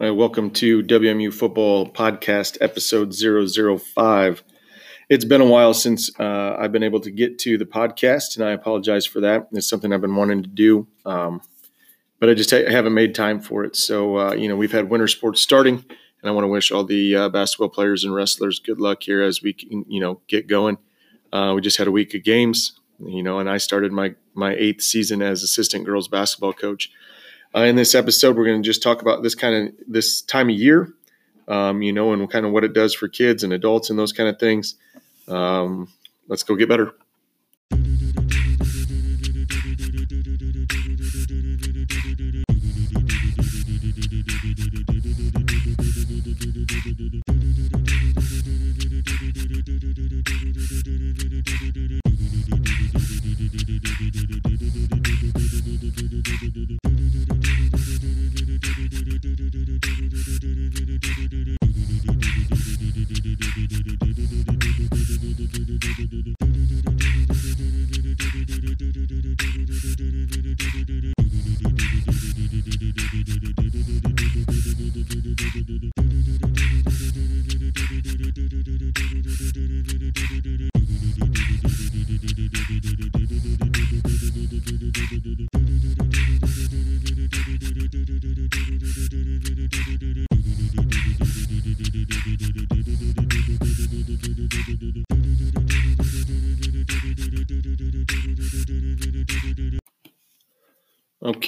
Uh, welcome to WMU Football Podcast, episode 005. It's been a while since uh, I've been able to get to the podcast, and I apologize for that. It's something I've been wanting to do, um, but I just ha- haven't made time for it. So, uh, you know, we've had winter sports starting, and I want to wish all the uh, basketball players and wrestlers good luck here as we, can, you know, get going. Uh, we just had a week of games, you know, and I started my my eighth season as assistant girls basketball coach. Uh, in this episode, we're going to just talk about this kind of this time of year, um, you know, and kind of what it does for kids and adults and those kind of things. Um, let's go get better.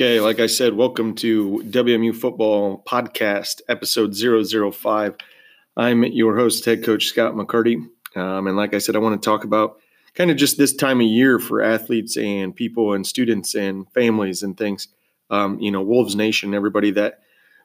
Okay, like I said, welcome to WMU Football Podcast, episode 005. I'm your host, head coach Scott McCarty. Um, and like I said, I want to talk about kind of just this time of year for athletes and people and students and families and things. Um, you know, Wolves Nation, everybody that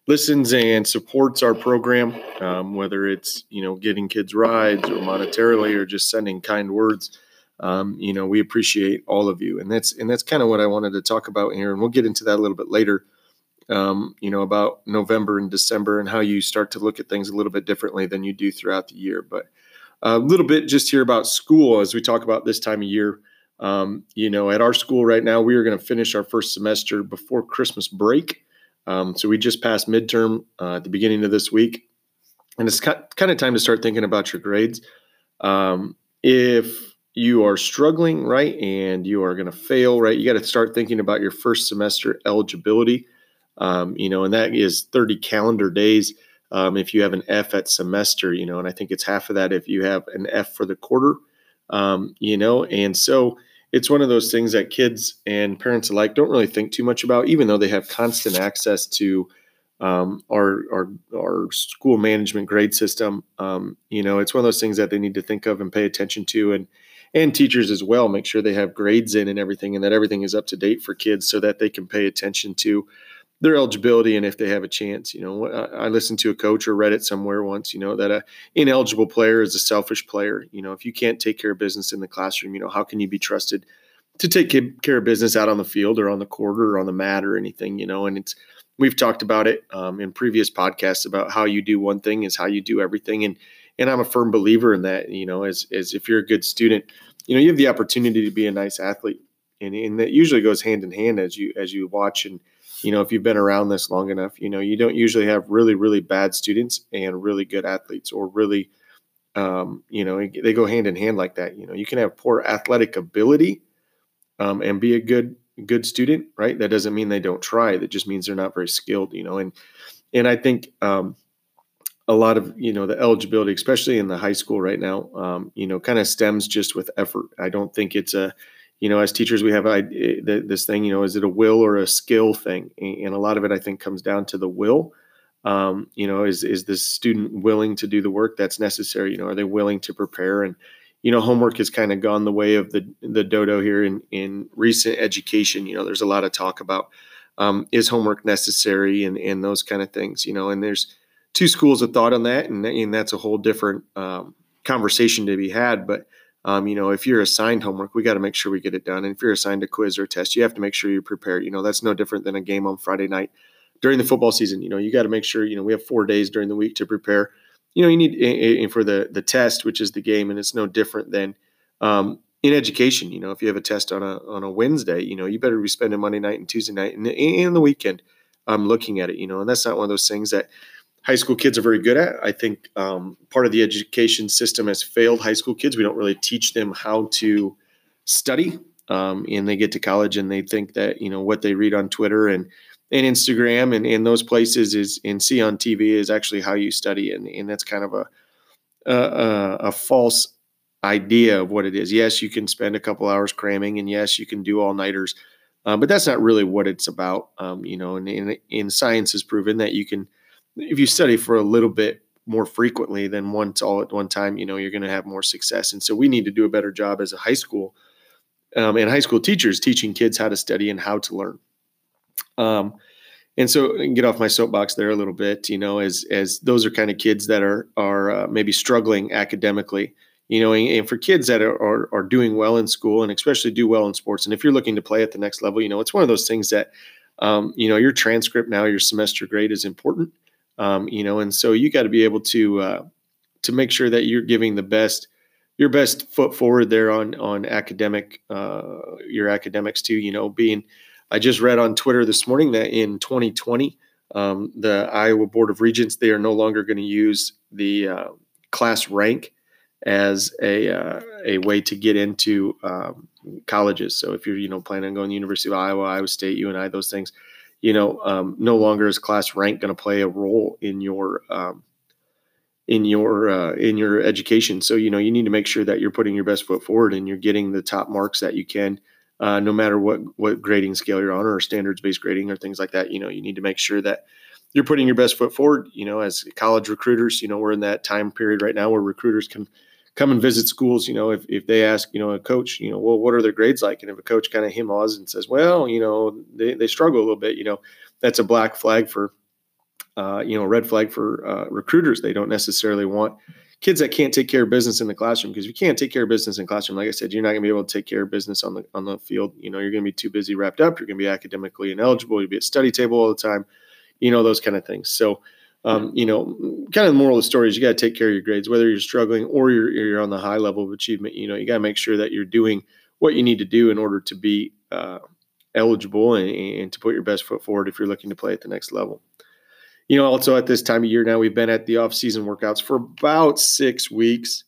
listens and supports our program, um, whether it's, you know, getting kids rides or monetarily or just sending kind words um, you know we appreciate all of you. And that's and that's kind of what i wanted to talk about here and we'll get into that a little bit later um, you know about november and december and how you start to look at things a little bit differently than you do throughout the year. But a little bit just here about school as we talk about this time of year. Um, you know at our school right now we are going to finish our first semester before christmas break. Um, so we just passed midterm uh, at the beginning of this week. And it's kind of time to start thinking about your grades. Um, if you are struggling, right, and you are going to fail, right, you got to start thinking about your first semester eligibility. Um, you know, and that is 30 calendar days. Um, if you have an F at semester, you know, and I think it's half of that if you have an F for the quarter, um, you know, and so it's one of those things that kids and parents alike don't really think too much about, even though they have constant access to um, our, our, our school management grade system. Um, you know, it's one of those things that they need to think of and pay attention to, and and teachers as well make sure they have grades in and everything and that everything is up to date for kids so that they can pay attention to their eligibility and if they have a chance you know i listened to a coach or read it somewhere once you know that a ineligible player is a selfish player you know if you can't take care of business in the classroom you know how can you be trusted to take care of business out on the field or on the court or on the mat or anything you know and it's we've talked about it um, in previous podcasts about how you do one thing is how you do everything and and I'm a firm believer in that. You know, as as if you're a good student, you know, you have the opportunity to be a nice athlete, and and that usually goes hand in hand as you as you watch and you know if you've been around this long enough, you know, you don't usually have really really bad students and really good athletes or really um, you know they go hand in hand like that. You know, you can have poor athletic ability um, and be a good good student, right? That doesn't mean they don't try. That just means they're not very skilled. You know, and and I think um, a lot of you know the eligibility, especially in the high school right now, um, you know, kind of stems just with effort. I don't think it's a, you know, as teachers we have I, this thing, you know, is it a will or a skill thing? And a lot of it, I think, comes down to the will. Um, you know, is is the student willing to do the work that's necessary? You know, are they willing to prepare? And you know, homework has kind of gone the way of the the dodo here in in recent education. You know, there's a lot of talk about um, is homework necessary and and those kind of things. You know, and there's two schools of thought on that, and, and that's a whole different um, conversation to be had. But um, you know, if you're assigned homework, we got to make sure we get it done. And if you're assigned a quiz or a test, you have to make sure you're prepared. You know, that's no different than a game on Friday night during the football season. You know, you got to make sure. You know, we have four days during the week to prepare. You know, you need and for the the test, which is the game, and it's no different than um, in education. You know, if you have a test on a on a Wednesday, you know, you better be spending Monday night and Tuesday night and, and the weekend I'm looking at it, you know, and that's not one of those things that high school kids are very good at. I think um, part of the education system has failed high school kids. We don't really teach them how to study, um, and they get to college and they think that you know what they read on Twitter and and Instagram and, and those places is and see on TV is actually how you study, and and that's kind of a a, a false idea of what it is. Yes, you can spend a couple hours cramming, and yes, you can do all nighters, uh, but that's not really what it's about. Um, you know, and, and, and science has proven that you can, if you study for a little bit more frequently than once all at one time, you know, you're going to have more success. And so we need to do a better job as a high school um, and high school teachers teaching kids how to study and how to learn. Um, and so get off my soapbox there a little bit, you know, as as those are kind of kids that are are uh, maybe struggling academically, you know, and, and for kids that are, are, are doing well in school and especially do well in sports, and if you're looking to play at the next level, you know, it's one of those things that, um, you know, your transcript now, your semester grade is important, um, you know, and so you got to be able to uh, to make sure that you're giving the best your best foot forward there on on academic uh, your academics too. You know, being I just read on Twitter this morning that in 2020, um, the Iowa Board of Regents they are no longer going to use the uh, class rank as a uh, a way to get into um, colleges. So if you're you know planning on going to the University of Iowa, Iowa State, UNI, those things, you know, um, no longer is class rank going to play a role in your um, in your uh, in your education. So you know you need to make sure that you're putting your best foot forward and you're getting the top marks that you can uh, no matter what what grading scale you're on or standards based grading or things like that. You know, you need to make sure that you're putting your best foot forward. You know, as college recruiters, you know, we're in that time period right now where recruiters can come and visit schools. You know, if, if they ask, you know, a coach, you know, well, what are their grades like? And if a coach kind of him and says, well, you know, they, they struggle a little bit, you know, that's a black flag for, uh, you know, red flag for uh, recruiters. They don't necessarily want kids that can't take care of business in the classroom because you can't take care of business in the classroom like i said you're not going to be able to take care of business on the on the field you know you're going to be too busy wrapped up you're going to be academically ineligible you'll be at study table all the time you know those kind of things so um, you know kind of the moral of the story is you got to take care of your grades whether you're struggling or you're, you're on the high level of achievement you know you got to make sure that you're doing what you need to do in order to be uh, eligible and, and to put your best foot forward if you're looking to play at the next level you know, also at this time of year now, we've been at the off-season workouts for about six weeks.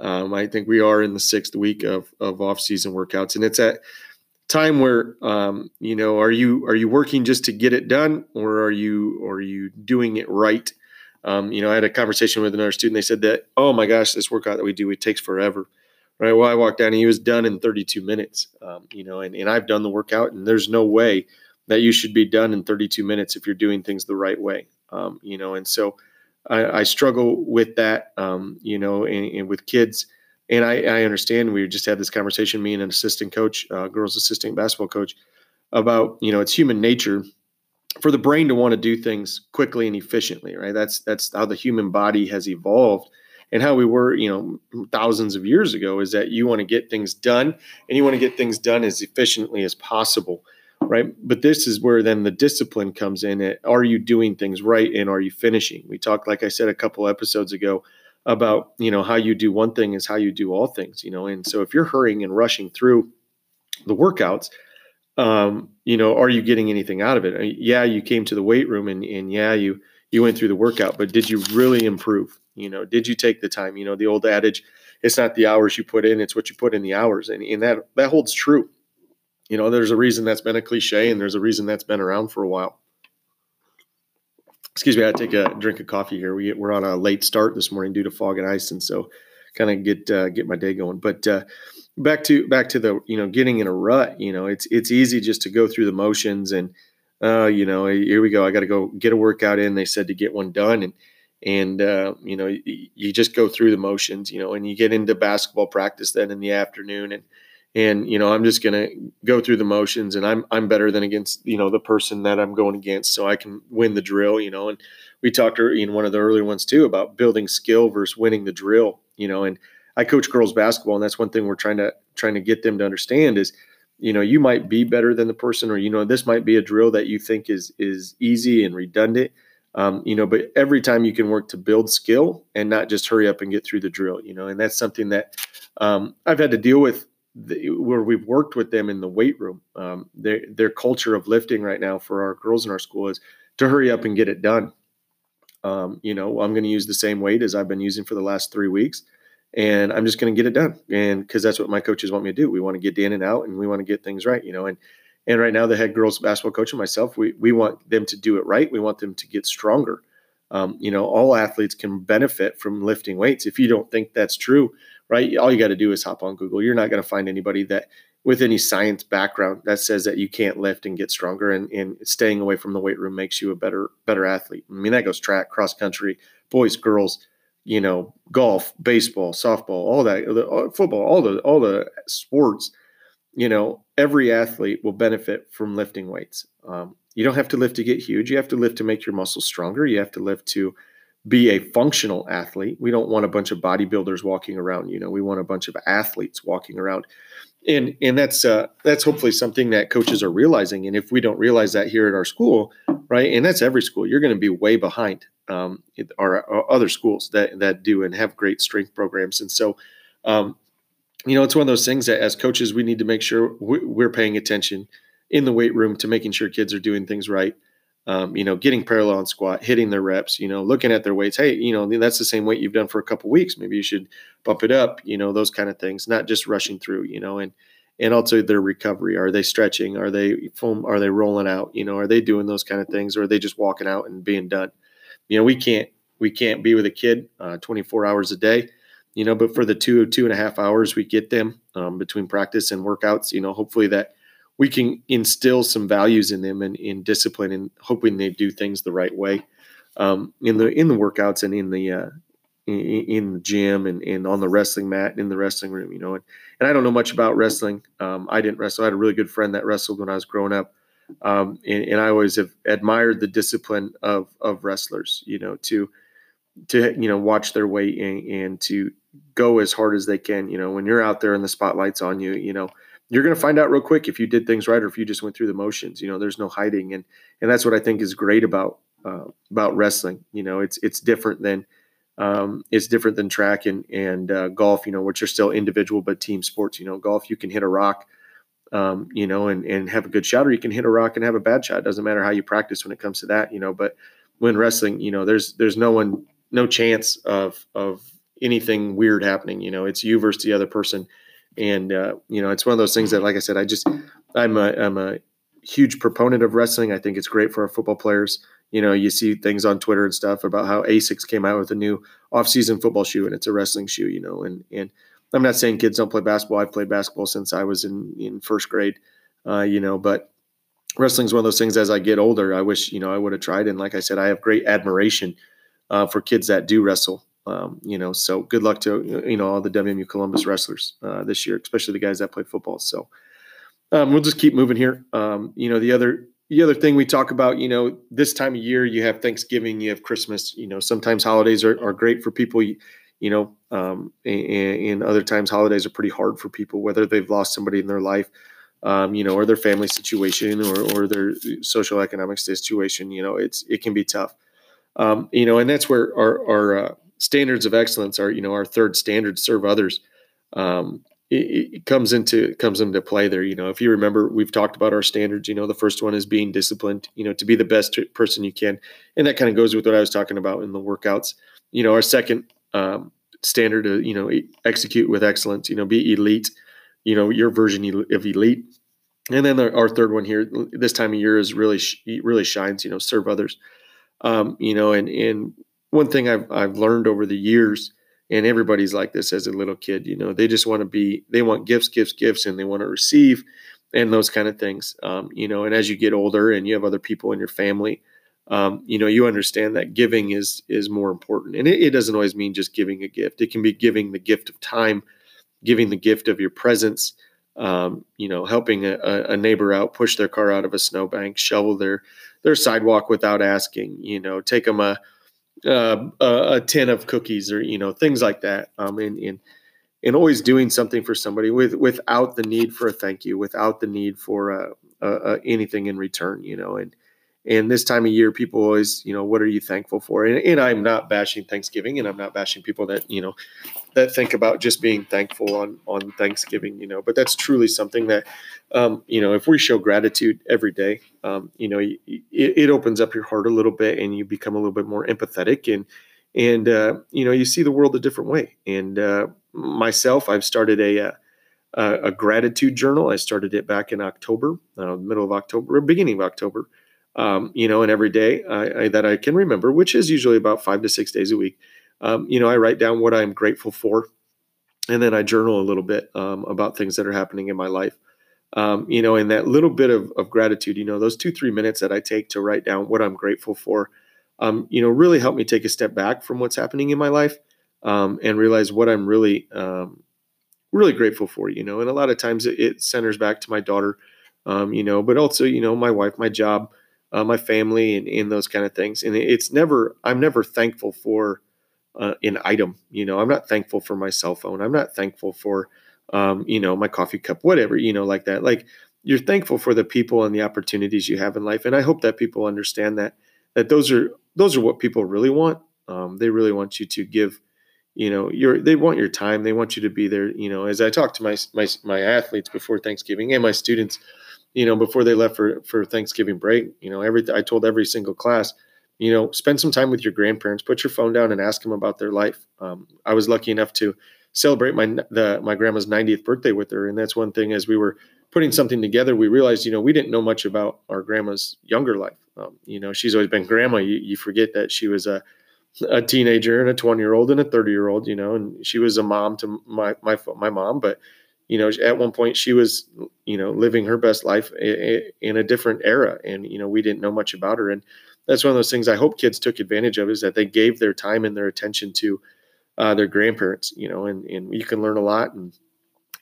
Um, I think we are in the sixth week of of off-season workouts, and it's at time where um, you know, are you are you working just to get it done, or are you are you doing it right? Um, you know, I had a conversation with another student. They said that, oh my gosh, this workout that we do it takes forever. Right. Well, I walked down and he was done in 32 minutes. Um, you know, and, and I've done the workout, and there's no way that you should be done in 32 minutes if you're doing things the right way um, you know, and so I, I struggle with that, um, you know, and, and, with kids. And I, I, understand we just had this conversation, me and an assistant coach, uh, girls assistant basketball coach, about you know it's human nature for the brain to want to do things quickly and efficiently, right? That's that's how the human body has evolved and how we were, you know, thousands of years ago. Is that you want to get things done and you want to get things done as efficiently as possible right? But this is where then the discipline comes in. Are you doing things right and are you finishing? We talked, like I said a couple episodes ago, about you know how you do one thing is how you do all things. You know, and so if you're hurrying and rushing through the workouts, um, you know, are you getting anything out of it? Uh, yeah, you came to the weight room and and yeah, you you went through the workout, but did you really improve? You know, did you take the time? You know, the old adage, it's not the hours you put in, it's what you put in the hours. And, and that that holds true you know, there's a reason that's been a cliche and there's a reason that's been around for a while. Excuse me, I take a drink of coffee here. We, we're on a late start this morning due to fog and ice, and so kind of get uh, get my day going. But uh, back to back to the you know getting in a rut. You know, it's it's easy just to go through the motions and uh, you know here we go. I got to go get a workout in. They said to get one done, and and uh, you know you, you just go through the motions. You know, and you get into basketball practice then in the afternoon, and and you know i'm just going to go through the motions and i'm i'm better than against you know the person that i'm going against so i can win the drill you know and we talked in one of the earlier ones too about building skill versus winning the drill you know and i coach girls basketball and that's one thing we're trying to trying to get them to understand is you know you might be better than the person or you know this might be a drill that you think is is easy and redundant um, you know but every time you can work to build skill and not just hurry up and get through the drill you know and that's something that um, i've had to deal with the, where we've worked with them in the weight room. Um, their their culture of lifting right now for our girls in our school is to hurry up and get it done. Um, you know, I'm going to use the same weight as I've been using for the last three weeks, and I'm just going to get it done. And because that's what my coaches want me to do. We want to get in and out, and we want to get things right. You know, and and right now the head girls basketball coach and myself, we we want them to do it right. We want them to get stronger. Um, you know, all athletes can benefit from lifting weights. If you don't think that's true, right, all you got to do is hop on Google. You're not going to find anybody that with any science background that says that you can't lift and get stronger and, and staying away from the weight room makes you a better better athlete. I mean that goes track, cross country, boys, girls, you know, golf, baseball, softball, all that, the, football, all the all the sports. You know, every athlete will benefit from lifting weights. Um, you don't have to lift to get huge. You have to lift to make your muscles stronger. You have to lift to be a functional athlete. We don't want a bunch of bodybuilders walking around. You know, we want a bunch of athletes walking around and and that's uh, that's hopefully something that coaches are realizing. And if we don't realize that here at our school, right, and that's every school, you're going to be way behind um, our, our, other schools that that do and have great strength programs. And so, um, you know, it's one of those things that as coaches we need to make sure we're paying attention in the weight room to making sure kids are doing things right. Um, you know, getting parallel on squat, hitting their reps, you know, looking at their weights. Hey, you know, that's the same weight you've done for a couple weeks. Maybe you should bump it up, you know, those kind of things, not just rushing through, you know, and and also their recovery. Are they stretching? Are they foam? Are they rolling out? You know, are they doing those kind of things, or are they just walking out and being done? You know, we can't we can't be with a kid uh, 24 hours a day, you know, but for the two two and a half hours we get them um, between practice and workouts, you know, hopefully that we can instill some values in them and in discipline and hoping they do things the right way um, in the in the workouts and in the uh, in, the gym and, and on the wrestling mat in the wrestling room, you know. And, and I don't know much about wrestling. Um, I didn't wrestle. I had a really good friend that wrestled when I was growing up. Um, and, and, I always have admired the discipline of, of wrestlers, you know, to, to, you know, watch their weight and, and to go as hard as they can. You know, when you're out there and the spotlight's on you, you know, you're going to find out real quick if you did things right or if you just went through the motions. You know, there's no hiding, and and that's what I think is great about uh, about wrestling. You know, it's it's different than um, it's different than track and and uh, golf. You know, which are still individual but team sports. You know, golf you can hit a rock, um, you know, and and have a good shot, or you can hit a rock and have a bad shot. It doesn't matter how you practice when it comes to that. You know, but when wrestling, you know, there's there's no one no chance of of anything weird happening. You know, it's you versus the other person and uh, you know it's one of those things that like i said i just i'm a i'm a huge proponent of wrestling. I think it's great for our football players. You know you see things on twitter and stuff about how asics came out with a new off-season football shoe and it's a wrestling shoe you know and and i'm not saying kids don't play basketball. I've played basketball since i was in in first grade uh, you know but wrestling is one of those things as i get older i wish you know i would have tried. And like i said i have great admiration uh, for kids that do wrestle um, you know, so good luck to you know all the WMU Columbus wrestlers uh, this year, especially the guys that play football. So um, we'll just keep moving here. Um, you know, the other the other thing we talk about, you know, this time of year, you have Thanksgiving, you have Christmas. You know, sometimes holidays are, are great for people. You, you know, um, and, and, other times holidays are pretty hard for people, whether they've lost somebody in their life, um, you know, or their family situation or, or their social economic situation. You know, it's it can be tough. Um, you know, and that's where our, our uh, standards of excellence are you know our third standard serve others. Um, it, it, comes into comes into play there you know. If you remember we've talked about our standards you know the first one is being disciplined you know to be the best person you can. And that kind of goes with what i was talking about in the workouts. You know our second um, standard to you know execute with excellence you know be elite you know your version of elite. And then our third one here this time of year is really really shines you know serve others. Um, you know and and one thing I've I've learned over the years, and everybody's like this as a little kid, you know, they just want to be, they want gifts, gifts, gifts, and they want to receive, and those kind of things, um, you know. And as you get older and you have other people in your family, um, you know, you understand that giving is is more important, and it, it doesn't always mean just giving a gift. It can be giving the gift of time, giving the gift of your presence. Um, you know, helping a, a, neighbor out, push their car out of a snowbank, shovel their their sidewalk without asking. You know, take them a uh, a, tin of cookies or you know things like that um, and, and and always doing something for somebody with without the need for a thank you without the need for uh, uh, anything in return you know and and this time of year, people always, you know, what are you thankful for? And, and, I'm not bashing Thanksgiving, and I'm not bashing people that, you know, that think about just being thankful on on Thanksgiving, you know. But that's truly something that, um, you know, if we show gratitude every day, um, you know, it, it, opens up your heart a little bit, and you become a little bit more empathetic, and and uh, you know, you see the world a different way. And uh, myself, I've started a uh, a, gratitude journal. I started it back in October, uh, middle of October, beginning of October um, you know, and every day I, I, that I can remember, which is usually about five to six days a week, um, you know, I write down what I'm grateful for, and then I journal a little bit um, about things that are happening in my life. Um, you know, and that little bit of, of, gratitude, you know, those two three minutes that I take to write down what I'm grateful for, um, you know, really help me take a step back from what's happening in my life um, and realize what I'm really really grateful for. You know, and a lot of times it, it centers back to my daughter. you know, but also, you know, my wife, my job, uh, my family, and, and those kind of things. And it's never, I'm never thankful for uh, an item. You know, I'm not thankful for my cell phone. I'm not thankful for, um, you know, my coffee cup, whatever, you know, like that. Like you're thankful for the people and the opportunities you have in life. And I hope that people understand that, that those are, those are what people really want. Um, they really want you to give, you know, your, they want your time. They want you to be there. You know, as I talk to my, my, my athletes before Thanksgiving and my students, you know, before they left for for Thanksgiving break. You know, every I told every single class, you know, spend some time with your grandparents. Put your phone down and ask them about their life. Um, I was lucky enough to celebrate my the my grandma's 90th birthday with her, and that's one thing. As we were putting something together, we realized, you know, we didn't know much about our grandma's younger life. Um, you know, she's always been grandma. You, you forget that she was a a teenager and a 20 year old and a 30 year old, you know, and she was a mom to my, my, my mom, but you know, at one point she was, you know, living her best life in a different era. And, you know, we didn't know much about her. And that's one of those things I hope kids took advantage of is that they gave their time and their attention to uh, their grandparents, you know, and, and you can learn a lot. And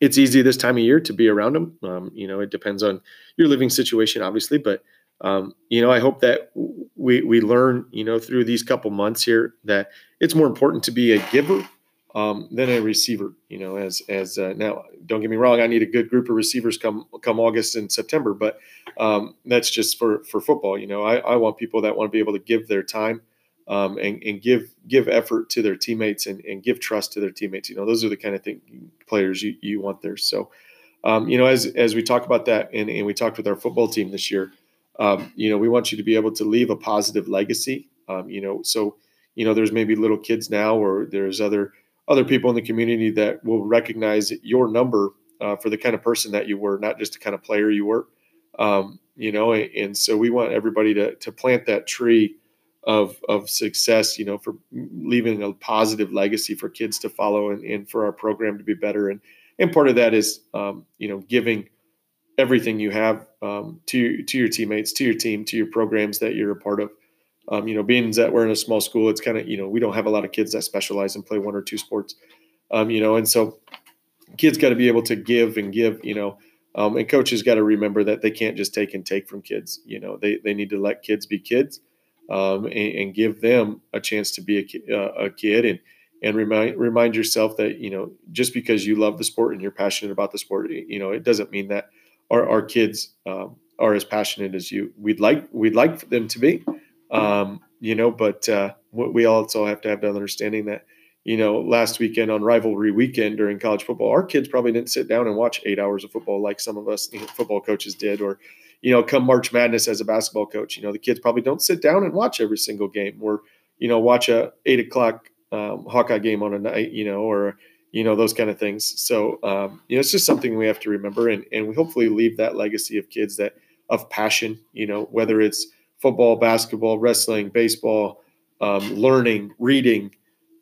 it's easy this time of year to be around them. Um, you know, it depends on your living situation, obviously, but, um, you know, I hope that we, we learn, you know, through these couple months here that it's more important to be a giver um, than a receiver. You know, as as uh, now, don't get me wrong, I need a good group of receivers come come August and September, but um, that's just for for football. You know, I, I want people that want to be able to give their time um, and, and give give effort to their teammates and, and give trust to their teammates. You know, those are the kind of thing players you, you want there. So, um, you know, as as we talk about that, and, and we talked with our football team this year, um, you know, we want you to be able to leave a positive legacy. Um, you know, so you know, there's maybe little kids now, or there's other other people in the community that will recognize your number uh, for the kind of person that you were, not just the kind of player you were. Um, you know, and, so we want everybody to to plant that tree of of success. You know, for leaving a positive legacy for kids to follow, and, and for our program to be better. And and part of that is, um, you know, giving everything you have um, to to your teammates, to your team, to your programs that you're a part of. Um, you know, being that we're in a small school, it's kind of you know we don't have a lot of kids that specialize and play one or two sports. Um, you know, and so kids got to be able to give and give. You know, um, and coaches got to remember that they can't just take and take from kids. You know, they they need to let kids be kids um, and, and, give them a chance to be a, uh, a kid and and remind remind yourself that you know just because you love the sport and you're passionate about the sport, you know, it doesn't mean that our our kids um, are as passionate as you. We'd like we'd like them to be. Um, you know, but uh, we also have to have the understanding that, you know, last weekend on rivalry weekend during college football, our kids probably didn't sit down and watch eight hours of football like some of us you know, football coaches did, or, you know, come March Madness as a basketball coach, you know, the kids probably don't sit down and watch every single game, or, you know, watch a eight o'clock um, Hawkeye game on a night, you know, or you know those kind of things. So um, you know, it's just something we have to remember, and and we hopefully leave that legacy of kids that of passion. You know, whether it's football, basketball, wrestling, baseball, um, learning, reading,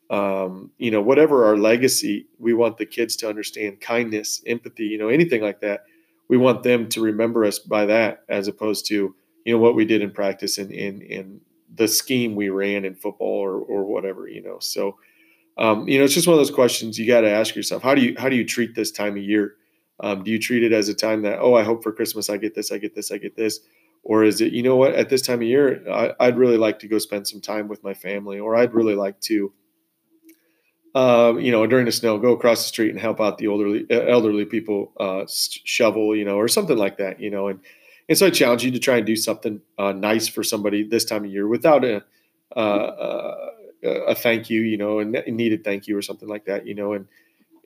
um, you know, whatever our legacy, we want the kids to understand kindness, empathy, you know, anything like that. We want them to remember us by that as opposed to, you know, what we did in practice and in, in the scheme we ran in football or, or whatever, you know. So, um, you know, it's just one of those questions you got to ask yourself. How do you, how do you treat this time of year? Um, do you treat it as a time that, oh, I hope for Christmas I get this, I get this, I get this? Or is it you know what at this time of year I, would really like to go spend some time with my family or i'd really like to um, you know during the snow go across the street and help out the elderly elderly people uh, shovel you know or something like that you know and And so I challenge you to try and do something uh, nice for somebody this time of year without a uh, uh a thank you, you know, a needed thank you or something like that, you know, and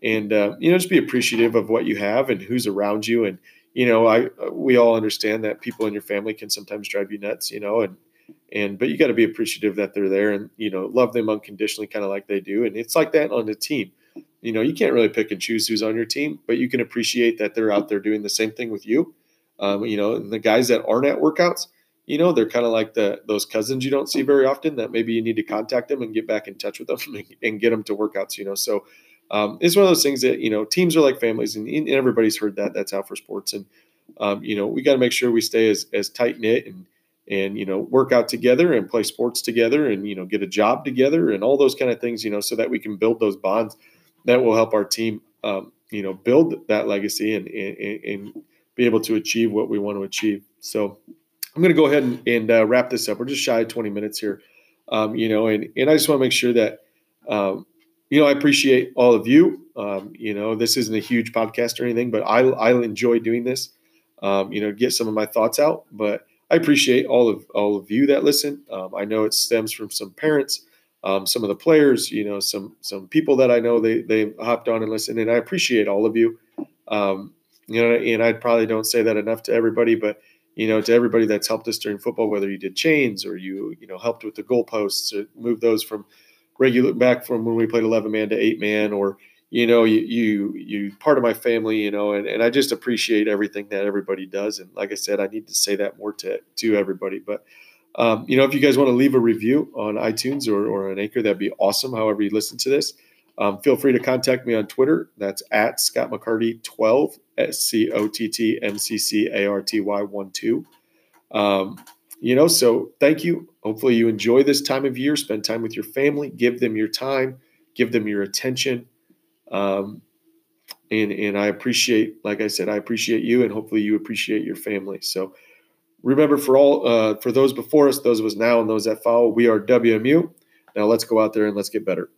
and uh, you know just be appreciative of what you have and who's around you, and you know, I we all understand that people in your family can sometimes drive you nuts, you know, and and but you got to be appreciative that they're there and you know love them unconditionally, kind of like they do, and it's like that on the team. You know, you can't really pick and choose who's on your team, but you can appreciate that they're out there doing the same thing with you. Um, you know, and the guys that aren't at workouts, you know, they're kind of like the those cousins you don't see very often. That maybe you need to contact them and get back in touch with them and get them to workouts. You know, so um, it's one of those things that you know teams are like families, and, and everybody's heard that. That's how for sports, and um, you know we got to make sure we stay as as tight knit and and you know work out together and play sports together and you know get a job together and all those kind of things. You know, so that we can build those bonds that will help our team. Um, you know, build that legacy and, and, and be able to achieve what we want to achieve. So I'm going to go ahead and, and uh, wrap this up. We're just shy of 20 minutes here, um, you know, and, and I just want to make sure that, um, you know, I appreciate all of you. Um, you know, this isn't a huge podcast or anything, but I, I enjoy doing this, um, you know, get some of my thoughts out. But I appreciate all of all of you that listen. Um, I know it stems from some parents, um, some of the players, you know, some some people that I know they they hopped on and listened, and I appreciate all of you. you know, and I probably don't say that enough to everybody, but you know, to everybody that's helped us during football, whether you did chains or you, you know, helped with the goalposts or move those from regular back from when we played 11 man to eight man, or, you know, you, you, you part of my family, you know, and, and I just appreciate everything that everybody does. And like I said, I need to say that more to, to everybody, but, um, you know, if you guys want to leave a review on iTunes or, or an Anchor, that'd be awesome. However you listen to this, um, feel free to contact me on Twitter. That's at Scott McCarty 12, S C O T T M C C A R T Y 1 2. Um, you know, so thank you. Hopefully, you enjoy this time of year. Spend time with your family. Give them your time. Give them your attention. Um, and and I appreciate, like I said, I appreciate you, and hopefully, you appreciate your family. So remember, for all uh, for those before us, those of us now, and those that follow, we are WMU. Now let's go out there and let's get better.